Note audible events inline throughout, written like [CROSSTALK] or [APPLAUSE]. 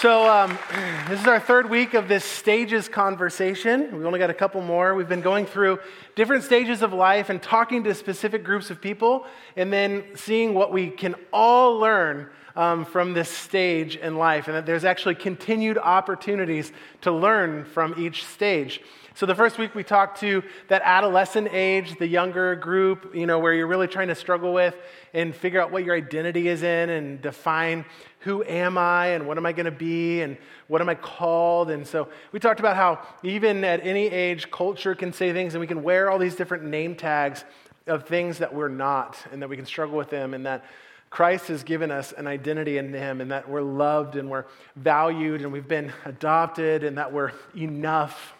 So, um, [SIGHS] this is our third week of this stages conversation. We've only got a couple more. We've been going through different stages of life and talking to specific groups of people, and then seeing what we can all learn um, from this stage in life, and that there's actually continued opportunities to learn from each stage. So the first week we talked to that adolescent age, the younger group, you know, where you're really trying to struggle with and figure out what your identity is in and define who am I and what am I going to be and what am I called. And so we talked about how even at any age, culture can say things and we can wear all these different name tags of things that we're not and that we can struggle with them and that Christ has given us an identity in Him and that we're loved and we're valued and we've been adopted and that we're enough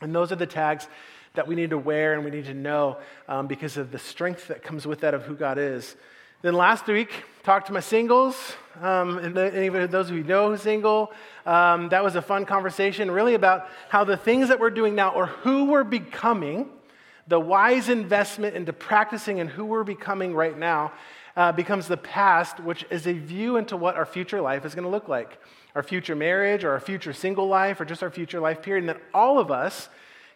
and those are the tags that we need to wear and we need to know um, because of the strength that comes with that of who God is. Then last week, talked to my singles, um, and those of you who know who's single. Um, that was a fun conversation, really about how the things that we're doing now or who we're becoming, the wise investment into practicing and who we're becoming right now, uh, becomes the past, which is a view into what our future life is going to look like our future marriage or our future single life or just our future life period. And that all of us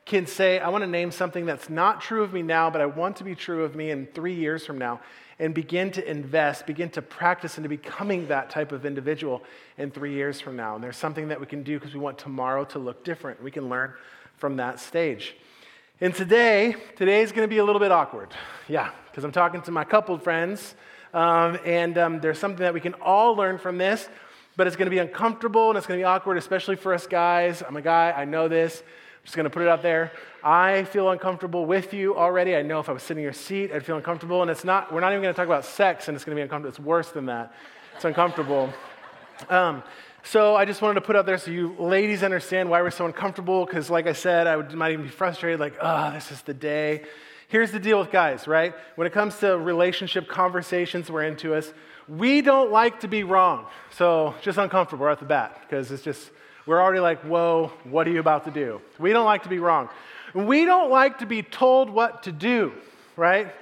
can say, I want to name something that's not true of me now, but I want to be true of me in three years from now, and begin to invest, begin to practice into becoming that type of individual in three years from now. And there's something that we can do because we want tomorrow to look different. We can learn from that stage. And today, today is going to be a little bit awkward. Yeah, because I'm talking to my coupled friends, um, and um, there's something that we can all learn from this but it's going to be uncomfortable and it's going to be awkward, especially for us guys. I'm a guy, I know this. Just going to put it out there. I feel uncomfortable with you already. I know if I was sitting in your seat, I'd feel uncomfortable. And it's not, we're not even going to talk about sex and it's going to be uncomfortable. It's worse than that. It's uncomfortable. Um, so I just wanted to put out there so you ladies understand why we're so uncomfortable. Because, like I said, I would, might even be frustrated, like, oh, this is the day. Here's the deal with guys, right? When it comes to relationship conversations, we're into us. We don't like to be wrong. So just uncomfortable right at the bat because it's just, we're already like, whoa, what are you about to do? We don't like to be wrong. We don't like to be told what to do, right?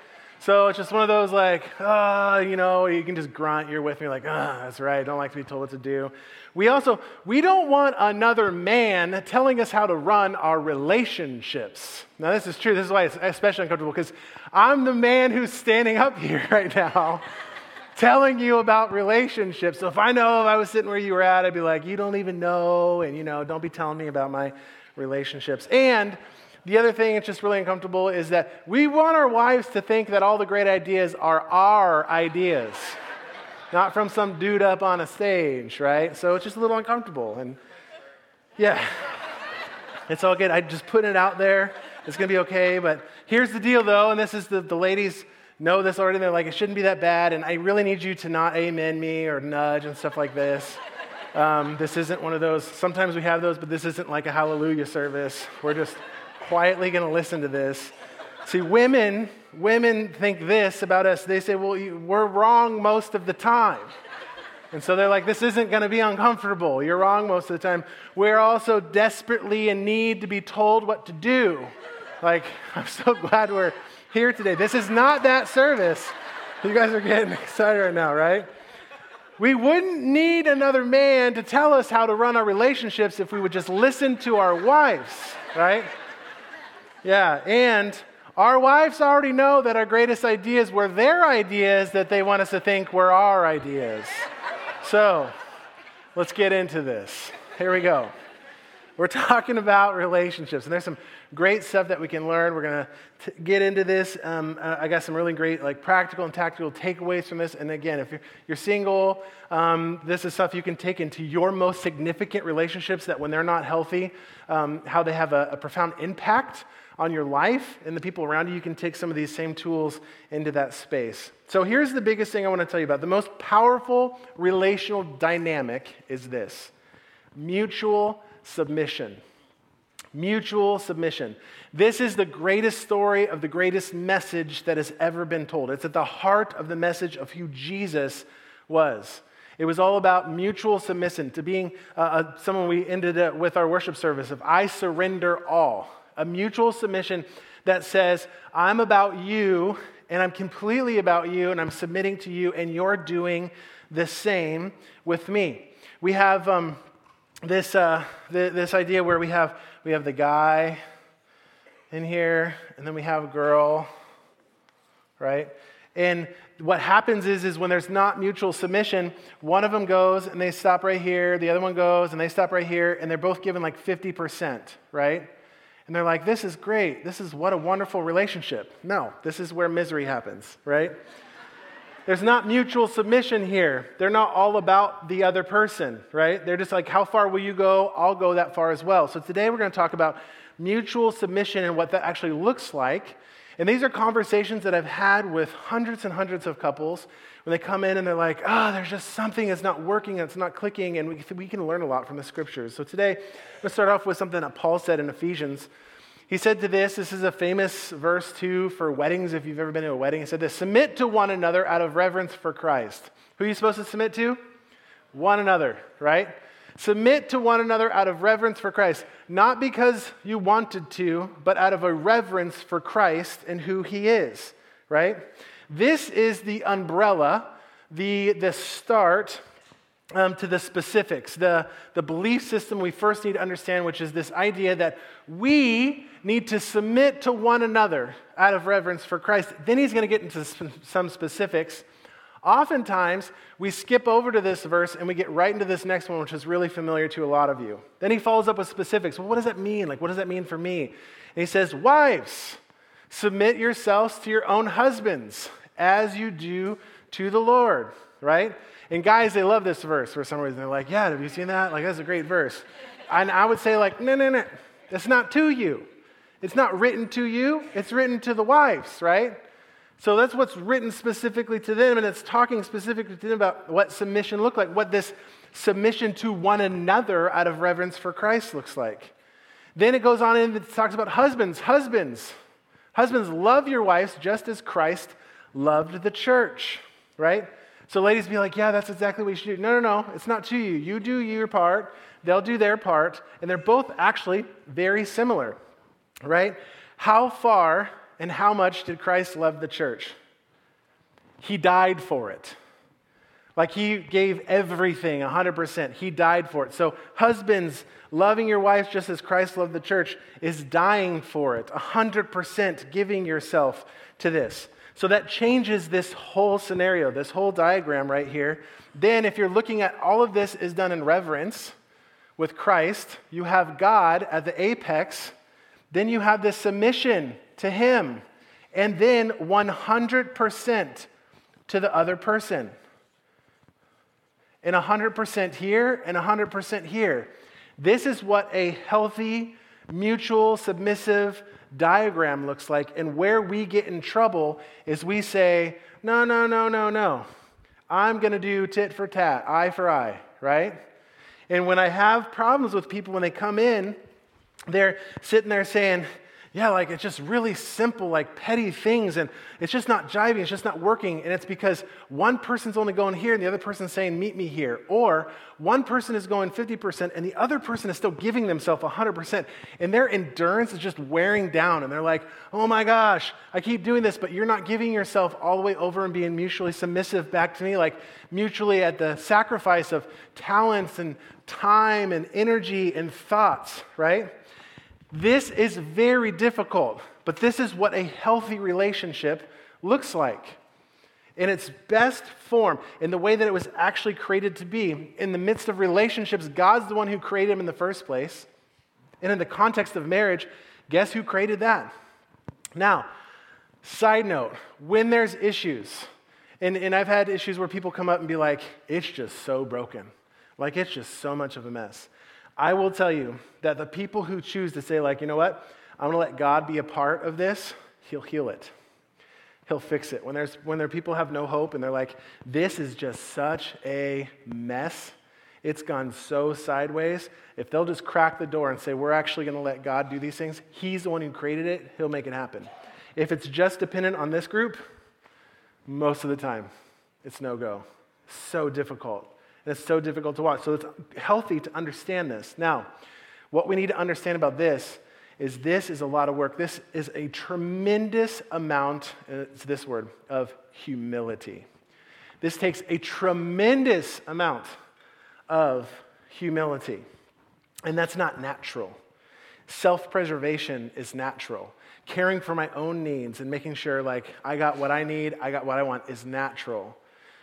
So it's just one of those like, ah, you know, you can just grunt. You're with me, like, ah, that's right. Don't like to be told what to do. We also, we don't want another man telling us how to run our relationships. Now, this is true. This is why it's especially uncomfortable because I'm the man who's standing up [LAUGHS] here right now telling you about relationships. So if I know if I was sitting where you were at, I'd be like, you don't even know, and you know, don't be telling me about my relationships. And the other thing that's just really uncomfortable is that we want our wives to think that all the great ideas are our ideas, [LAUGHS] not from some dude up on a stage, right? So it's just a little uncomfortable. And yeah, [LAUGHS] it's all good. I just putting it out there. It's going to be okay. But here's the deal, though, and this is the, the ladies' know this already. They're like, it shouldn't be that bad. And I really need you to not amen me or nudge and stuff like this. Um, this isn't one of those. Sometimes we have those, but this isn't like a hallelujah service. We're just quietly going to listen to this. See, women, women think this about us. They say, well, we're wrong most of the time. And so they're like, this isn't going to be uncomfortable. You're wrong most of the time. We're also desperately in need to be told what to do. Like, [LAUGHS] I'm so glad we're here today. This is not that service. You guys are getting [LAUGHS] excited right now, right? We wouldn't need another man to tell us how to run our relationships if we would just listen to our wives, right? Yeah, and our wives already know that our greatest ideas were their ideas that they want us to think were our ideas. So, let's get into this. Here we go. We're talking about relationships, and there's some great stuff that we can learn. We're going to get into this. Um, I got some really great, like, practical and tactical takeaways from this. And again, if you're, you're single, um, this is stuff you can take into your most significant relationships that when they're not healthy, um, how they have a, a profound impact on your life and the people around you. You can take some of these same tools into that space. So here's the biggest thing I want to tell you about. The most powerful relational dynamic is this mutual submission. Mutual submission. This is the greatest story of the greatest message that has ever been told. It's at the heart of the message of who Jesus was. It was all about mutual submission, to being uh, uh, someone we ended with our worship service of I surrender all. A mutual submission that says, I'm about you and I'm completely about you, and I'm submitting to you, and you're doing the same with me. We have um, this, uh, th- this idea where we have, we have the guy in here, and then we have a girl, right? And what happens is, is when there's not mutual submission, one of them goes and they stop right here, the other one goes and they stop right here, and they're both given like 50%, right? And they're like, this is great. This is what a wonderful relationship. No, this is where misery happens, right? There's not mutual submission here. They're not all about the other person, right? They're just like, how far will you go? I'll go that far as well. So today we're going to talk about mutual submission and what that actually looks like and these are conversations that I've had with hundreds and hundreds of couples when they come in and they're like, oh, there's just something that's not working and it's not clicking, and we, we can learn a lot from the scriptures. So today, I'm going to start off with something that Paul said in Ephesians. He said to this, this is a famous verse too for weddings, if you've ever been to a wedding. He said this Submit to one another out of reverence for Christ. Who are you supposed to submit to? One another, right? Submit to one another out of reverence for Christ, not because you wanted to, but out of a reverence for Christ and who he is, right? This is the umbrella, the, the start um, to the specifics, the, the belief system we first need to understand, which is this idea that we need to submit to one another out of reverence for Christ. Then he's going to get into some specifics Oftentimes, we skip over to this verse and we get right into this next one, which is really familiar to a lot of you. Then he follows up with specifics. Well, what does that mean? Like, what does that mean for me? And he says, Wives, submit yourselves to your own husbands as you do to the Lord, right? And guys, they love this verse for some reason. They're like, Yeah, have you seen that? Like, that's a great verse. And I would say, like, no, no, no, it's not to you. It's not written to you, it's written to the wives, right? So that's what's written specifically to them, and it's talking specifically to them about what submission looked like, what this submission to one another out of reverence for Christ looks like. Then it goes on and it talks about husbands. Husbands, husbands, love your wives just as Christ loved the church, right? So ladies be like, yeah, that's exactly what you should do. No, no, no, it's not to you. You do your part, they'll do their part, and they're both actually very similar, right? How far and how much did Christ love the church? He died for it. Like he gave everything 100%. He died for it. So, husbands, loving your wives just as Christ loved the church is dying for it, 100% giving yourself to this. So, that changes this whole scenario, this whole diagram right here. Then, if you're looking at all of this is done in reverence with Christ, you have God at the apex. Then you have this submission to Him, and then 100% to the other person. And 100% here and 100% here. This is what a healthy, mutual, submissive diagram looks like. And where we get in trouble is we say, no, no, no, no, no. I'm going to do tit for tat, eye for eye, right? And when I have problems with people when they come in, they're sitting there saying, yeah, like it's just really simple, like petty things, and it's just not jiving, it's just not working. And it's because one person's only going here and the other person's saying, meet me here. Or one person is going 50% and the other person is still giving themselves 100%. And their endurance is just wearing down. And they're like, oh my gosh, I keep doing this, but you're not giving yourself all the way over and being mutually submissive back to me, like mutually at the sacrifice of talents and time and energy and thoughts, right? This is very difficult, but this is what a healthy relationship looks like. In its best form, in the way that it was actually created to be. In the midst of relationships, God's the one who created them in the first place. And in the context of marriage, guess who created that? Now, side note, when there's issues, and, and I've had issues where people come up and be like, it's just so broken. Like, it's just so much of a mess. I will tell you that the people who choose to say, like, you know what, I'm going to let God be a part of this, He'll heal it. He'll fix it. When, there's, when there people have no hope and they're like, this is just such a mess, it's gone so sideways. If they'll just crack the door and say, we're actually going to let God do these things, He's the one who created it, He'll make it happen. If it's just dependent on this group, most of the time, it's no go. So difficult. And it's so difficult to watch. So it's healthy to understand this. Now, what we need to understand about this is this is a lot of work. This is a tremendous amount, uh, it's this word, of humility. This takes a tremendous amount of humility. And that's not natural. Self preservation is natural. Caring for my own needs and making sure, like, I got what I need, I got what I want is natural.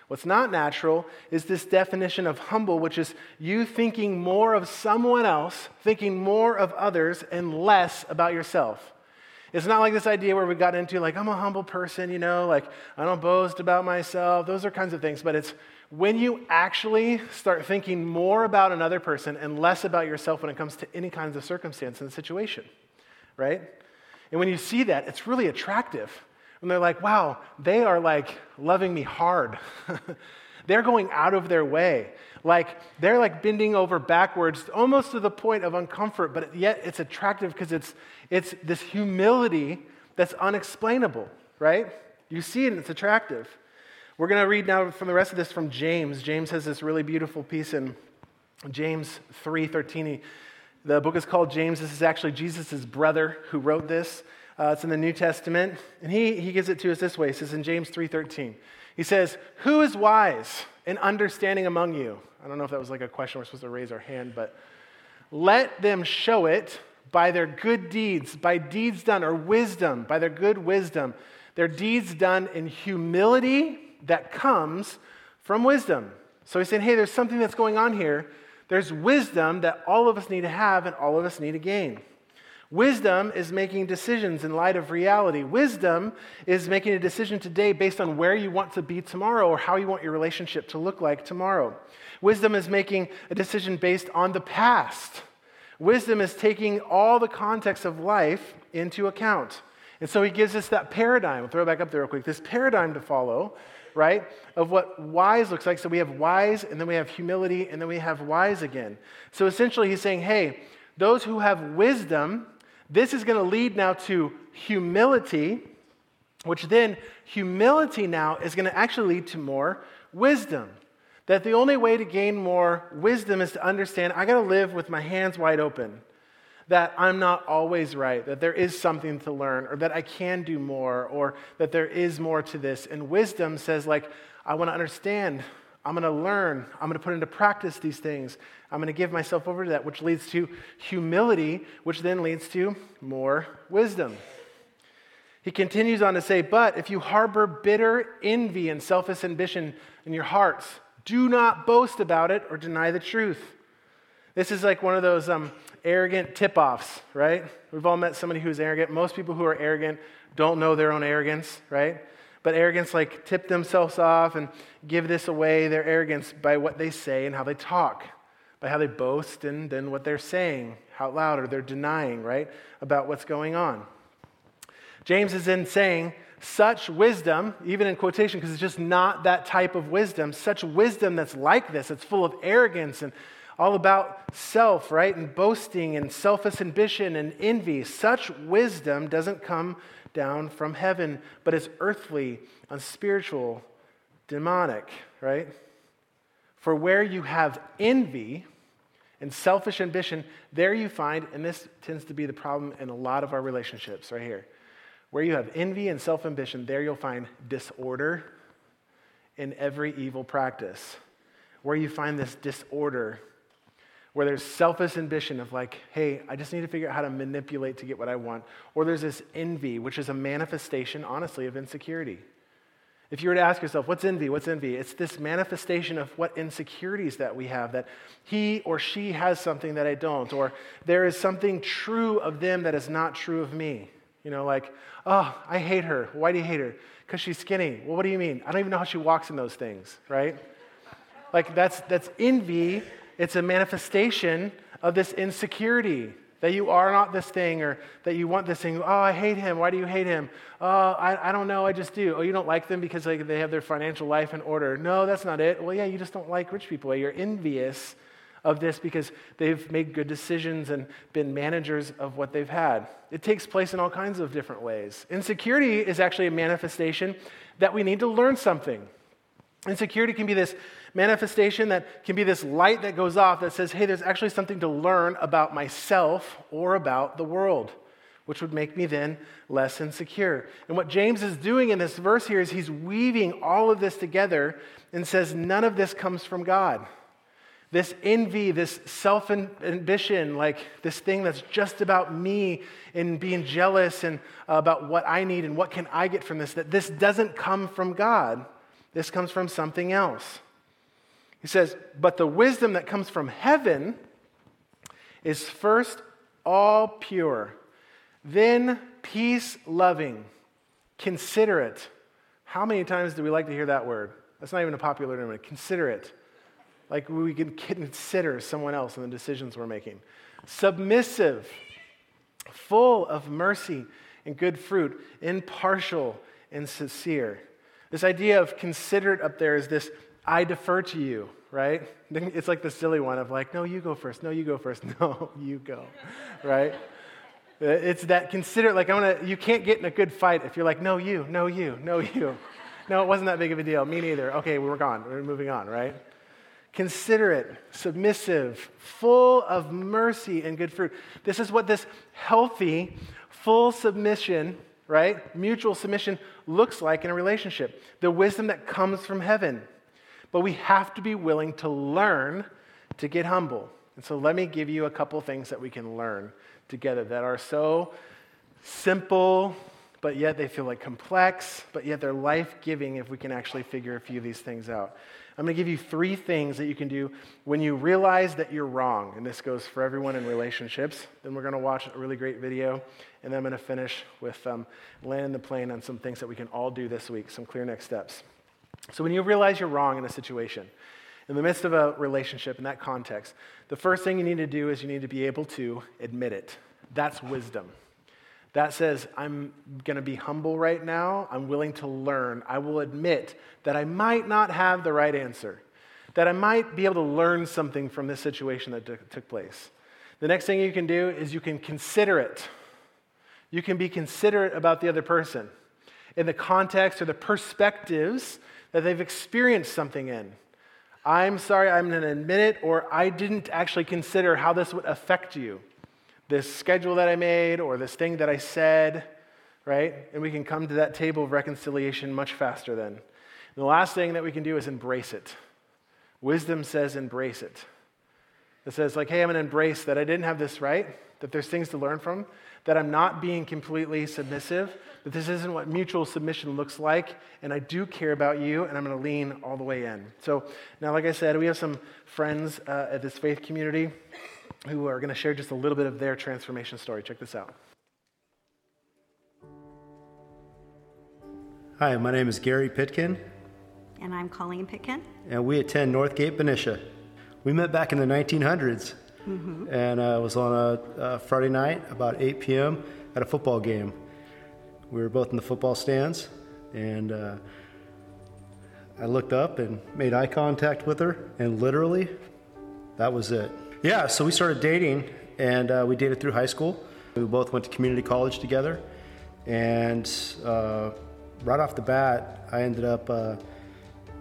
What's not natural is this definition of humble, which is you thinking more of someone else, thinking more of others, and less about yourself. It's not like this idea where we got into, like, I'm a humble person, you know, like, I don't boast about myself. Those are kinds of things. But it's when you actually start thinking more about another person and less about yourself when it comes to any kinds of circumstance and situation, right? And when you see that, it's really attractive. And they're like, wow, they are like loving me hard. [LAUGHS] they're going out of their way. Like they're like bending over backwards, almost to the point of uncomfort, but yet it's attractive because it's, it's this humility that's unexplainable, right? You see it and it's attractive. We're going to read now from the rest of this from James. James has this really beautiful piece in James 3:13. The book is called James. This is actually Jesus' brother who wrote this. Uh, it's in the New Testament. And he, he gives it to us this way. He says in James 3.13, he says, Who is wise and understanding among you? I don't know if that was like a question we're supposed to raise our hand, but let them show it by their good deeds, by deeds done, or wisdom, by their good wisdom. Their deeds done in humility that comes from wisdom. So he's saying, hey, there's something that's going on here. There's wisdom that all of us need to have and all of us need to gain. Wisdom is making decisions in light of reality. Wisdom is making a decision today based on where you want to be tomorrow or how you want your relationship to look like tomorrow. Wisdom is making a decision based on the past. Wisdom is taking all the context of life into account. And so he gives us that paradigm. I'll throw it back up there real quick. This paradigm to follow, right, of what wise looks like. So we have wise, and then we have humility, and then we have wise again. So essentially, he's saying, hey, those who have wisdom this is going to lead now to humility, which then humility now is going to actually lead to more wisdom. That the only way to gain more wisdom is to understand I got to live with my hands wide open. That I'm not always right, that there is something to learn, or that I can do more, or that there is more to this. And wisdom says, like, I want to understand I'm going to learn. I'm going to put into practice these things. I'm going to give myself over to that, which leads to humility, which then leads to more wisdom. He continues on to say, But if you harbor bitter envy and selfish ambition in your hearts, do not boast about it or deny the truth. This is like one of those um, arrogant tip offs, right? We've all met somebody who's arrogant. Most people who are arrogant don't know their own arrogance, right? But arrogance, like, tip themselves off and give this away, their arrogance, by what they say and how they talk, by how they boast and then what they're saying out loud or they're denying, right, about what's going on. James is in saying, such wisdom, even in quotation, because it's just not that type of wisdom, such wisdom that's like this, it's full of arrogance and all about self, right? And boasting and selfish ambition and envy. Such wisdom doesn't come down from heaven, but it's earthly, unspiritual, demonic, right? For where you have envy and selfish ambition, there you find, and this tends to be the problem in a lot of our relationships right here. Where you have envy and self ambition, there you'll find disorder in every evil practice. Where you find this disorder where there's selfish ambition of like, hey, I just need to figure out how to manipulate to get what I want. Or there's this envy, which is a manifestation, honestly, of insecurity. If you were to ask yourself, what's envy? What's envy? It's this manifestation of what insecurities that we have, that he or she has something that I don't, or there is something true of them that is not true of me. You know, like, oh, I hate her. Why do you hate her? Because she's skinny. Well, what do you mean? I don't even know how she walks in those things, right? Like, that's, that's envy it's a manifestation of this insecurity that you are not this thing or that you want this thing. Oh, I hate him. Why do you hate him? Oh, I, I don't know. I just do. Oh, you don't like them because like, they have their financial life in order. No, that's not it. Well, yeah, you just don't like rich people. You're envious of this because they've made good decisions and been managers of what they've had. It takes place in all kinds of different ways. Insecurity is actually a manifestation that we need to learn something. Insecurity can be this manifestation that can be this light that goes off that says, hey, there's actually something to learn about myself or about the world. which would make me then less insecure. And what James is doing in this verse here is he's weaving all of this together and says, none of this comes from God. This envy, this self ambition, like this thing that's just about me and being jealous and uh, about what I need and what can I get from this, that this doesn't come from God. This comes from something else. He says, but the wisdom that comes from heaven is first all pure then peace loving, considerate. How many times do we like to hear that word? That's not even a popular term. Considerate. Like we can consider someone else in the decisions we're making. Submissive, full of mercy and good fruit, impartial and sincere. This idea of considerate up there is this I defer to you, right? [LAUGHS] It's like the silly one of like, no, you go first. No, you go first. [LAUGHS] No, you go, right? Uh, it's that consider, like, I want to, you can't get in a good fight if you're like, no, you, no, you, no, you. [LAUGHS] No, it wasn't that big of a deal. Me neither. Okay, we're gone. We're moving on, right? Considerate, submissive, full of mercy and good fruit. This is what this healthy, full submission, right? Mutual submission looks like in a relationship. The wisdom that comes from heaven. But we have to be willing to learn to get humble. And so let me give you a couple things that we can learn together that are so simple, but yet they feel like complex, but yet they're life giving if we can actually figure a few of these things out. I'm going to give you three things that you can do when you realize that you're wrong. And this goes for everyone in relationships. Then we're going to watch a really great video. And then I'm going to finish with um, landing the plane on some things that we can all do this week, some clear next steps. So, when you realize you're wrong in a situation, in the midst of a relationship, in that context, the first thing you need to do is you need to be able to admit it. That's wisdom. That says, I'm going to be humble right now. I'm willing to learn. I will admit that I might not have the right answer, that I might be able to learn something from this situation that t- took place. The next thing you can do is you can consider it. You can be considerate about the other person in the context or the perspectives that they've experienced something in. I'm sorry, I'm going to admit it, or I didn't actually consider how this would affect you. This schedule that I made, or this thing that I said, right? And we can come to that table of reconciliation much faster then. And the last thing that we can do is embrace it. Wisdom says embrace it. It says, like, hey, I'm going to embrace that I didn't have this right, that there's things to learn from, that I'm not being completely submissive, that this isn't what mutual submission looks like, and I do care about you, and I'm going to lean all the way in. So now, like I said, we have some friends uh, at this faith community who are going to share just a little bit of their transformation story. Check this out. Hi, my name is Gary Pitkin. And I'm Colleen Pitkin. And we attend Northgate Benicia. We met back in the 1900s. Mm-hmm. And uh, was on a, a Friday night, about 8 p.m., at a football game. We were both in the football stands, and uh, I looked up and made eye contact with her, and literally, that was it. Yeah, so we started dating, and uh, we dated through high school. We both went to community college together, and uh, right off the bat, I ended up uh,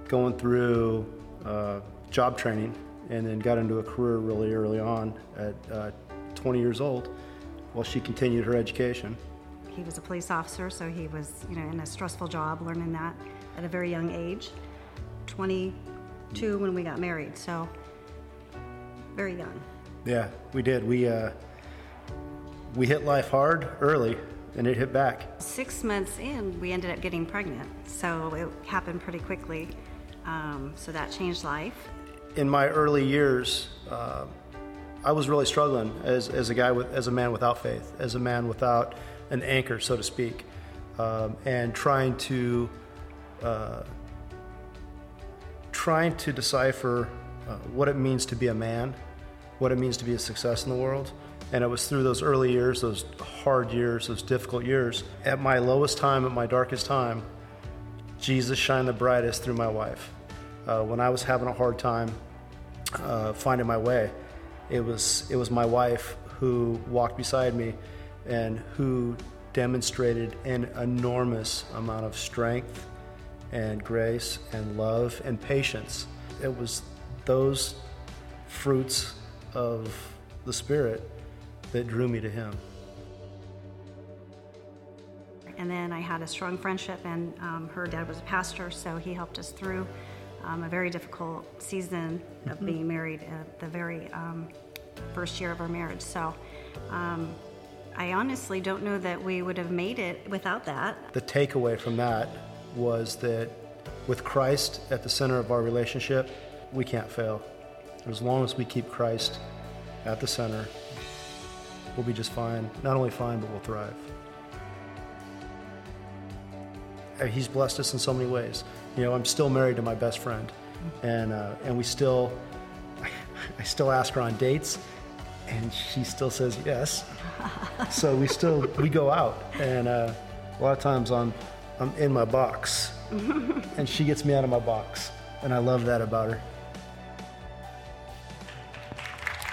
going through uh, job training and then got into a career really early on at uh, 20 years old while she continued her education. He was a police officer, so he was, you know, in a stressful job, learning that at a very young age. 22 when we got married, so very young. Yeah, we did. We uh, we hit life hard early, and it hit back. Six months in, we ended up getting pregnant, so it happened pretty quickly. Um, so that changed life. In my early years, uh, I was really struggling as, as a guy with, as a man without faith, as a man without an anchor, so to speak, um, and trying to uh, trying to decipher uh, what it means to be a man, what it means to be a success in the world. And it was through those early years, those hard years, those difficult years, at my lowest time, at my darkest time, Jesus shined the brightest through my wife. Uh, when I was having a hard time uh, finding my way, it was it was my wife who walked beside me and who demonstrated an enormous amount of strength and grace and love and patience. It was those fruits of the Spirit that drew me to Him. And then I had a strong friendship, and um, her dad was a pastor, so he helped us through um, a very difficult season of Mm-hmm. being married at the very um, first year of our marriage. So um, I honestly don't know that we would have made it without that. The takeaway from that was that with Christ at the center of our relationship, we can't fail. As long as we keep Christ at the center, we'll be just fine. Not only fine, but we'll thrive. He's blessed us in so many ways. You know, I'm still married to my best friend, and uh, and we still, [LAUGHS] I still ask her on dates, and she still says yes. so we still we go out, and uh, a lot of times I'm I'm in my box, and she gets me out of my box, and I love that about her.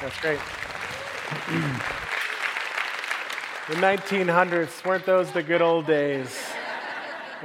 That's great. the 1900s, weren't those the good old days?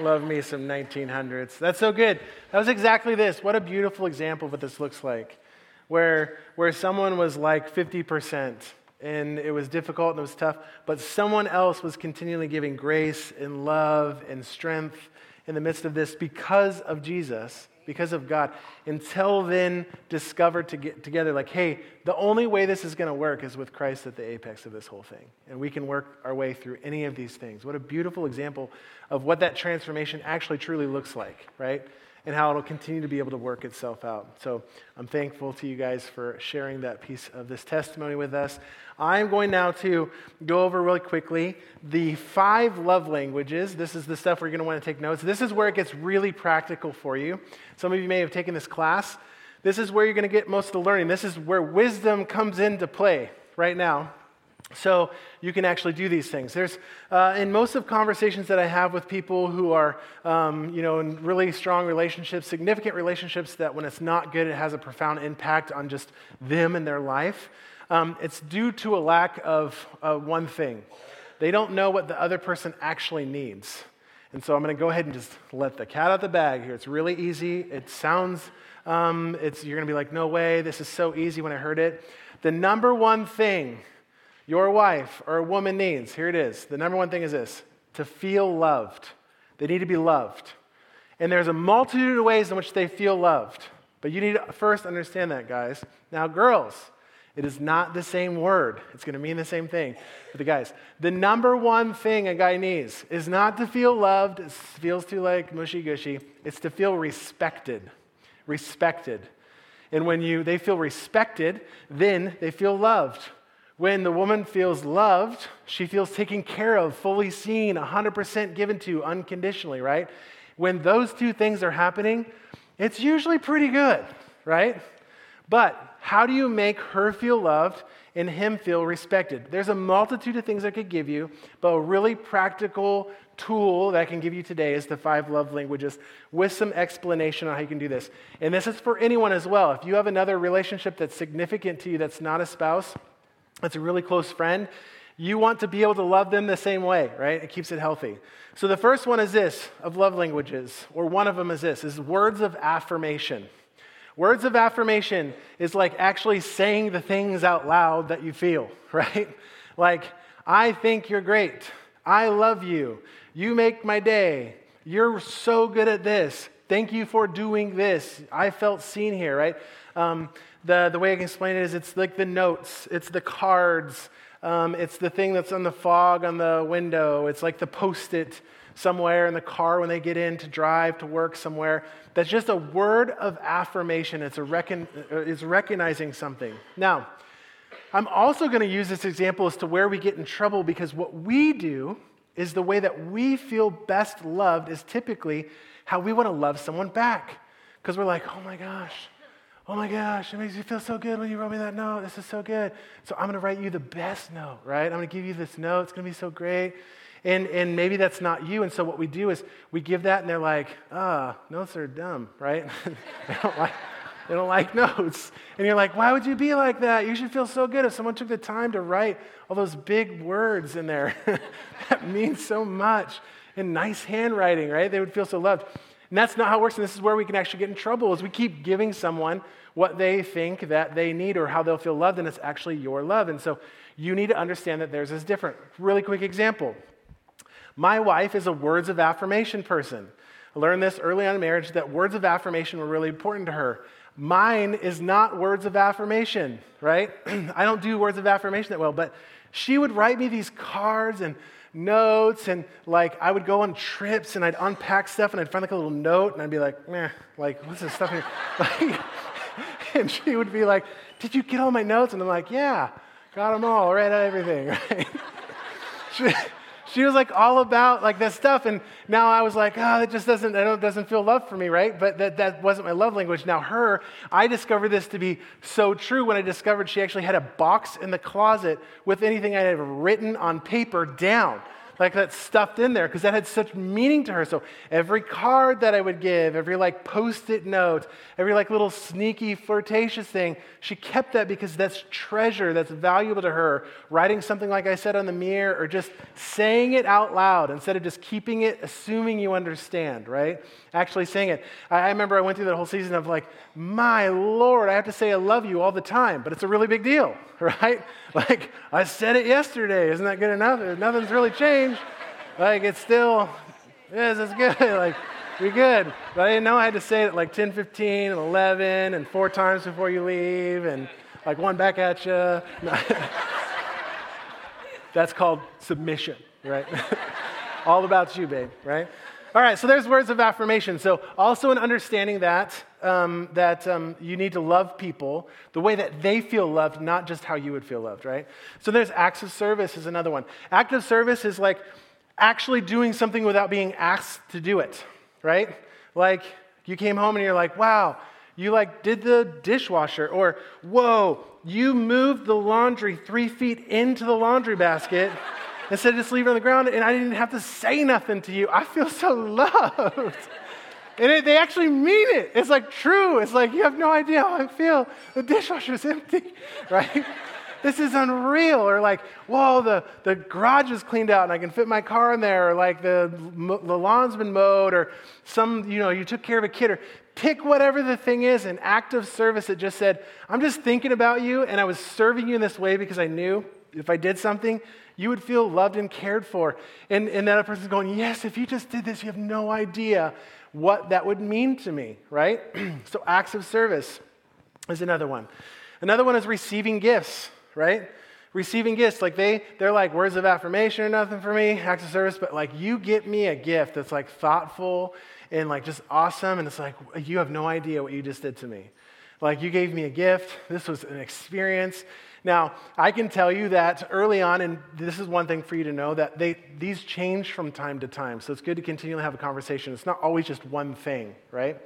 Love me some 1900s. That's so good. That was exactly this. What a beautiful example of what this looks like. Where, where someone was like 50% and it was difficult and it was tough, but someone else was continually giving grace and love and strength in the midst of this because of Jesus, because of God, until then discovered to get together like, hey, the only way this is going to work is with Christ at the apex of this whole thing. And we can work our way through any of these things. What a beautiful example of what that transformation actually truly looks like, right? And how it'll continue to be able to work itself out. So I'm thankful to you guys for sharing that piece of this testimony with us. I'm going now to go over really quickly the five love languages. This is the stuff you're going to want to take notes. This is where it gets really practical for you. Some of you may have taken this class. This is where you're going to get most of the learning. This is where wisdom comes into play right now. So you can actually do these things. There's uh, in most of conversations that I have with people who are, um, you know, in really strong relationships, significant relationships that when it's not good, it has a profound impact on just them and their life. Um, it's due to a lack of uh, one thing. They don't know what the other person actually needs. And so I'm going to go ahead and just let the cat out of the bag here. It's really easy. It sounds, um, it's, you're going to be like, no way, this is so easy when I heard it. The number one thing your wife or a woman needs, here it is. The number one thing is this to feel loved. They need to be loved. And there's a multitude of ways in which they feel loved. But you need to first understand that, guys. Now, girls, it is not the same word. It's going to mean the same thing for the guys. The number one thing a guy needs is not to feel loved. It feels too like mushy gushy. It's to feel respected. Respected. And when you they feel respected, then they feel loved. When the woman feels loved, she feels taken care of, fully seen, 100% given to, unconditionally, right? When those two things are happening, it's usually pretty good, right? But how do you make her feel loved and him feel respected? There's a multitude of things I could give you, but a really practical tool that I can give you today is the five love languages with some explanation on how you can do this. And this is for anyone as well. If you have another relationship that's significant to you that's not a spouse, that's a really close friend, you want to be able to love them the same way, right? It keeps it healthy. So the first one is this of love languages, or one of them is this, is words of affirmation. Words of affirmation is like actually saying the things out loud that you feel, [LAUGHS] right? Like, I think you're great. I love you. You make my day. You're so good at this. Thank you for doing this. I felt seen here, right? Um, the, the way I can explain it is it's like the notes, it's the cards, um, it's the thing that's on the fog on the window, it's like the post it somewhere in the car when they get in to drive to work somewhere. That's just a word of affirmation. It's, a recon, it's recognizing something. Now, I'm also going to use this example as to where we get in trouble because what we do is the way that we feel best loved is typically how we want to love someone back. Because we're like, oh my gosh, oh my gosh, it makes me feel so good when you wrote me that note. This is so good. So I'm going to write you the best note, right? I'm going to give you this note. It's going to be so great. And, and maybe that's not you. And so what we do is we give that and they're like, ah, notes are dumb, right? [LAUGHS] they, don't like, they don't like notes. And you're like, why would you be like that? You should feel so good if someone took the time to write all those big words in there. [LAUGHS] that means so much. And nice handwriting, right? They would feel so loved. And that's not how it works. And this is where we can actually get in trouble is we keep giving someone what they think that they need or how they'll feel loved, and it's actually your love. And so you need to understand that theirs is different. Really quick example. My wife is a words of affirmation person. I learned this early on in marriage that words of affirmation were really important to her. Mine is not words of affirmation, right? [CLEARS THROAT] I don't do words of affirmation that well, but she would write me these cards and notes and like I would go on trips and I'd unpack stuff and I'd find like a little note and I'd be like, meh, like what's this stuff here? [LAUGHS] Like, [LAUGHS] and she would be like, did you get all my notes? And I'm like, yeah, got them all, read everything, [LAUGHS] right? she, she was like all about like this stuff and now i was like oh it just doesn't i don't doesn't feel love for me right but that, that wasn't my love language now her i discovered this to be so true when i discovered she actually had a box in the closet with anything i had ever written on paper down like that stuffed in there because that had such meaning to her. So every card that I would give, every like post-it note, every like little sneaky flirtatious thing, she kept that because that's treasure, that's valuable to her. Writing something like I said on the mirror or just saying it out loud instead of just keeping it, assuming you understand, right? Actually saying it. I remember I went through that whole season of like, my Lord, I have to say I love you all the time, but it's a really big deal, [LAUGHS] right? Like, I said it yesterday. Isn't that good enough? Nothing's really changed. Like, it's still, yes, it's good. [LAUGHS] Like, we good. But I didn't know I had to say it like 10, 15, and 11, and four times before you leave, and like one back at you. [LAUGHS] That's called submission, right? [LAUGHS] All about you, babe, right? All right, so there's words of affirmation. So also an understanding that um, that um, you need to love people the way that they feel loved, not just how you would feel loved, right? So there's acts of service is another one. Act of service is like actually doing something without being asked to do it, right? Like you came home and you're like, wow, you like did the dishwasher, or whoa, you moved the laundry three feet into the laundry basket. [LAUGHS] instead of just leaving it on the ground, and I didn't have to say nothing to you. I feel so [LAUGHS] loved. And it, they actually mean it. It's like true. It's like you have no idea how I feel. The dishwasher's [LAUGHS] empty, right? this is unreal. Or like, whoa, the, the garage is cleaned out and I can fit my car in there. Or like the, the lawn's been mowed. Or some, you know, you took care of a kid. Or pick whatever the thing is, an act of service that just said, I'm just thinking about you and I was serving you in this way because I knew if I did something, you would feel loved and cared for. And, and that person's going, Yes, if you just did this, you have no idea what that would mean to me, right? [CLEARS THROAT] so, acts of service is another one. Another one is receiving gifts, right? Receiving gifts, like they, they're like words of affirmation or nothing for me, acts of service, but like you get me a gift that's like thoughtful and like just awesome, and it's like you have no idea what you just did to me. Like you gave me a gift, this was an experience, now, I can tell you that early on, and this is one thing for you to know, that they, these change from time to time. So it's good to continually have a conversation. It's not always just one thing, right?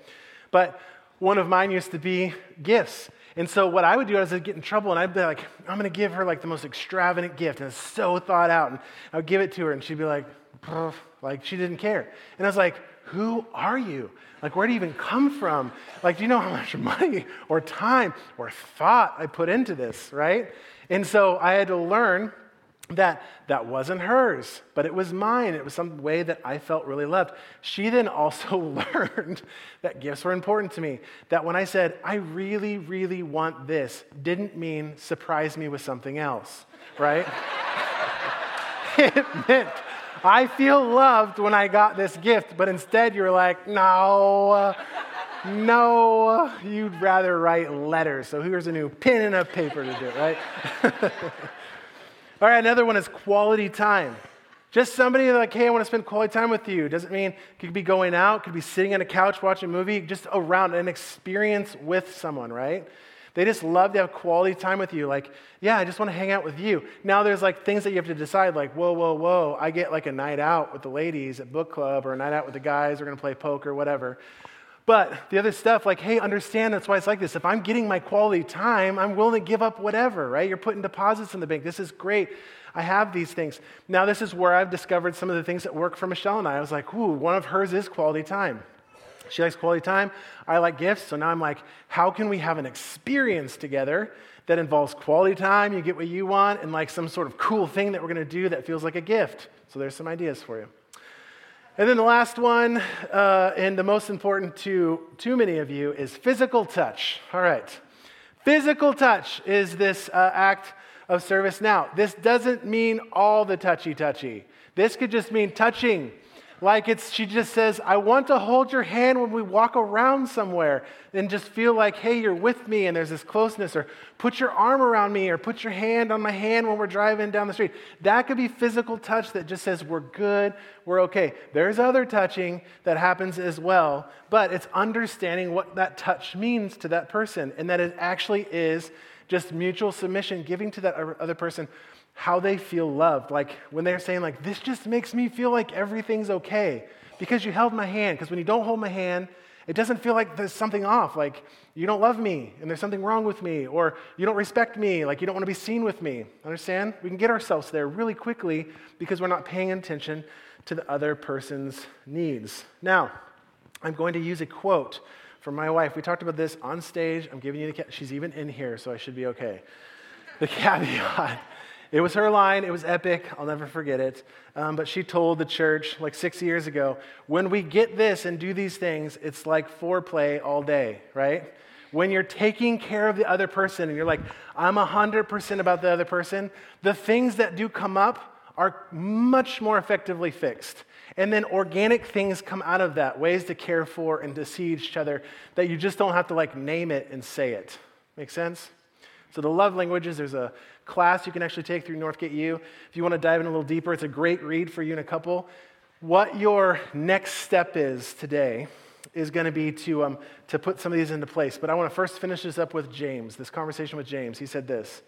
But one of mine used to be gifts. And so what I would do is I'd get in trouble and I'd be like, I'm going to give her like the most extravagant gift. And it's so thought out. And I would give it to her and she'd be like, like she didn't care. And I was like, who are you? Like, where do you even come from? Like, do you know how much money or time or thought I put into this, right? And so I had to learn that that wasn't hers, but it was mine. It was some way that I felt really loved. She then also [LAUGHS] learned that gifts were important to me. That when I said, I really, really want this, didn't mean surprise me with something else, right? [LAUGHS] it meant I feel loved when I got this gift, but instead you're like, no, uh, no, uh, you'd rather write letters. So here's a new pen and a paper to do it, right? [LAUGHS] All right, another one is quality time. Just somebody like, hey, I want to spend quality time with you. Doesn't mean could be going out, could be sitting on a couch watching a movie, just around an experience with someone, right? They just love to have quality time with you. Like, yeah, I just want to hang out with you. Now there's like things that you have to decide, like, whoa, whoa, whoa. I get like a night out with the ladies at book club or a night out with the guys. We're going to play poker, whatever. But the other stuff, like, hey, understand that's why it's like this. If I'm getting my quality time, I'm willing to give up whatever, right? You're putting deposits in the bank. This is great. I have these things. Now, this is where I've discovered some of the things that work for Michelle and I. I was like, ooh, one of hers is quality time. She likes quality time. I like gifts. So now I'm like, how can we have an experience together that involves quality time? You get what you want, and like some sort of cool thing that we're going to do that feels like a gift. So there's some ideas for you. And then the last one, uh, and the most important to too many of you, is physical touch. All right. Physical touch is this uh, act of service. Now, this doesn't mean all the touchy touchy. This could just mean touching. Like it's, she just says, I want to hold your hand when we walk around somewhere and just feel like, hey, you're with me and there's this closeness. Or put your arm around me or put your hand on my hand when we're driving down the street. That could be physical touch that just says, we're good, we're okay. There's other touching that happens as well, but it's understanding what that touch means to that person and that it actually is just mutual submission, giving to that other person how they feel loved. Like when they're saying, like, this just makes me feel like everything's okay because you held my hand. Because when you don't hold my hand, it doesn't feel like there's something off, like you don't love me and there's something wrong with me, or you don't respect me, like you don't want to be seen with me. Understand? We can get ourselves there really quickly because we're not paying attention to the other person's needs. Now, I'm going to use a quote from my wife. We talked about this on stage. I'm giving you the, she's even in here, so I should be okay. The [LAUGHS] caveat it was her line. It was epic. I'll never forget it. Um, but she told the church like six years ago when we get this and do these things, it's like foreplay all day, right? When you're taking care of the other person and you're like, I'm 100% about the other person, the things that do come up are much more effectively fixed. And then organic things come out of that, ways to care for and to see each other that you just don't have to like name it and say it. Make sense? So, the love languages, there's a class you can actually take through Northgate U. If you want to dive in a little deeper, it's a great read for you and a couple. What your next step is today is going to be to, um, to put some of these into place. But I want to first finish this up with James, this conversation with James. He said this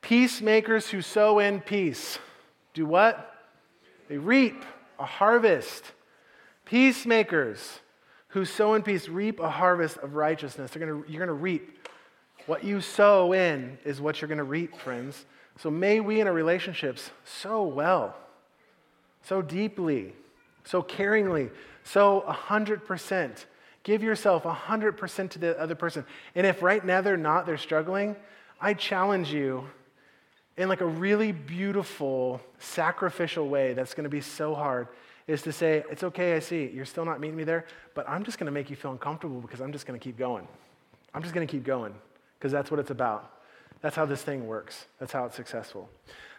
Peacemakers who sow in peace do what? They reap a harvest. Peacemakers who sow in peace reap a harvest of righteousness. They're gonna, you're going to reap what you sow in is what you're going to reap, friends. So may we in our relationships so well, so deeply, so caringly, so 100%. Give yourself 100% to the other person. And if right now they're not, they're struggling, I challenge you in like a really beautiful, sacrificial way that's going to be so hard is to say, it's okay, I see, you're still not meeting me there, but I'm just going to make you feel uncomfortable because I'm just going to keep going. I'm just going to keep going because that's what it's about. That's how this thing works. That's how it's successful.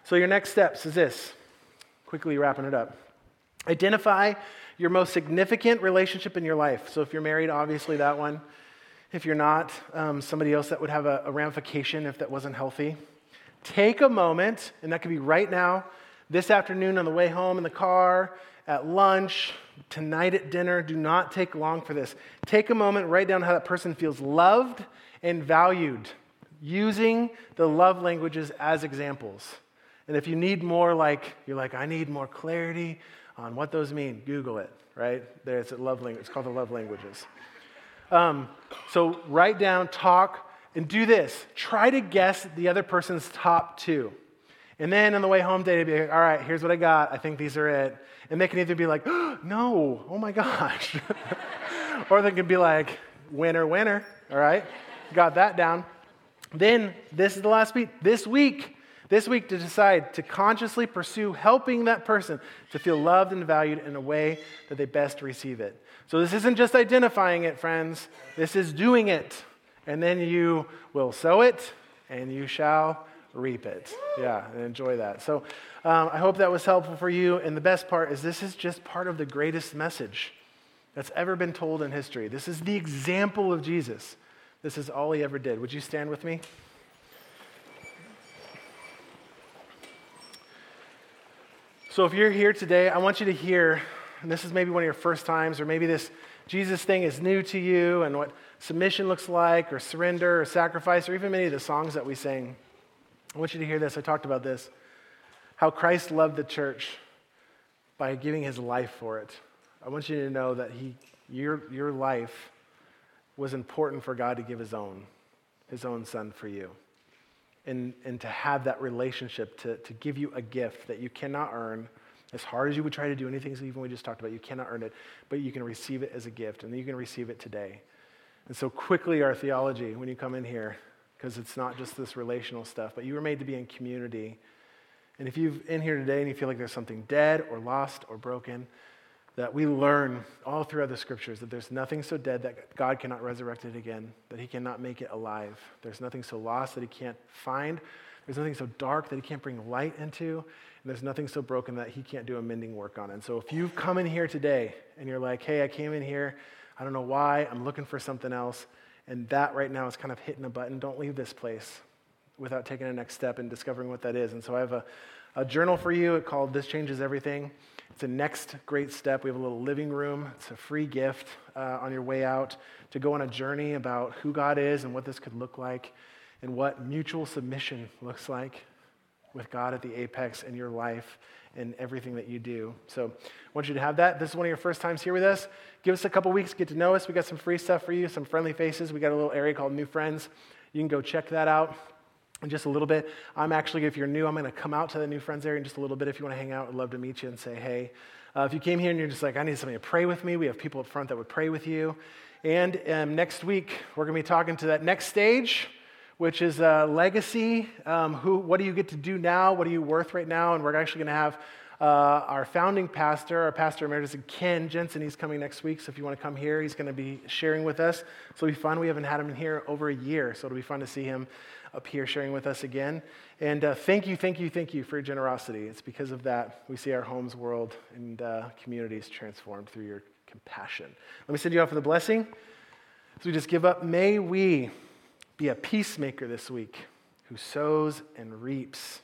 So, your next steps is this quickly wrapping it up. Identify your most significant relationship in your life. So, if you're married, obviously that one. If you're not, um, somebody else that would have a, a ramification if that wasn't healthy. Take a moment, and that could be right now, this afternoon on the way home in the car, at lunch, tonight at dinner. Do not take long for this. Take a moment, write down how that person feels loved and valued, using the love languages as examples. And if you need more, like, you're like, I need more clarity on what those mean, Google it, right? There's a love language. It's called the love languages. Um, so write down, talk, and do this. Try to guess the other person's top two. And then on the way home day, be like, all right, here's what I got. I think these are it. And they can either be like, oh, [GASPS] no, oh my gosh. [LAUGHS] or they can be like, winner, winner, all right? Got that down. Then, this is the last week. This week, this week to decide to consciously pursue helping that person to feel loved and valued in a way that they best receive it. So, this isn't just identifying it, friends, this is doing it. And then you will sow it and you shall reap it. Yeah, and enjoy that. So, um, I hope that was helpful for you. And the best part is, this is just part of the greatest message that's ever been told in history. This is the example of Jesus. This is all he ever did. Would you stand with me? So, if you're here today, I want you to hear, and this is maybe one of your first times, or maybe this Jesus thing is new to you, and what submission looks like, or surrender, or sacrifice, or even many of the songs that we sing. I want you to hear this. I talked about this. How Christ loved the church by giving his life for it. I want you to know that he, your, your life was important for God to give his own, his own son for you. And, and to have that relationship, to, to give you a gift that you cannot earn, as hard as you would try to do anything, even we just talked about, you cannot earn it, but you can receive it as a gift, and you can receive it today. And so, quickly, our theology, when you come in here, because it's not just this relational stuff, but you were made to be in community. And if you're in here today and you feel like there's something dead or lost or broken, that we learn all throughout the scriptures that there's nothing so dead that God cannot resurrect it again, that he cannot make it alive. There's nothing so lost that he can't find. There's nothing so dark that He can't bring light into. And there's nothing so broken that He can't do a mending work on. And so if you've come in here today and you're like, hey, I came in here, I don't know why, I'm looking for something else, and that right now is kind of hitting a button, don't leave this place without taking a next step and discovering what that is. And so I have a, a journal for you called This Changes Everything. It's a next great step. We have a little living room. It's a free gift uh, on your way out to go on a journey about who God is and what this could look like and what mutual submission looks like with God at the apex in your life and everything that you do. So I want you to have that. This is one of your first times here with us. Give us a couple weeks, get to know us. We got some free stuff for you, some friendly faces. We got a little area called New Friends. You can go check that out in just a little bit. I'm actually, if you're new, I'm going to come out to the New Friends area in just a little bit. If you want to hang out, I'd love to meet you and say hey. Uh, if you came here and you're just like, I need somebody to pray with me, we have people up front that would pray with you. And um, next week, we're going to be talking to that next stage, which is uh, legacy. Um, who, what do you get to do now? What are you worth right now? And we're actually going to have uh, our founding pastor, our pastor emeritus, Ken Jensen, he's coming next week. So if you want to come here, he's going to be sharing with us. So it'll be fun. We haven't had him in here over a year, so it'll be fun to see him up here sharing with us again. And uh, thank you, thank you, thank you for your generosity. It's because of that we see our homes, world, and uh, communities transformed through your compassion. Let me send you off with a blessing. As we just give up, may we be a peacemaker this week who sows and reaps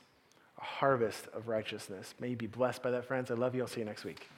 a harvest of righteousness. May you be blessed by that, friends. I love you. I'll see you next week.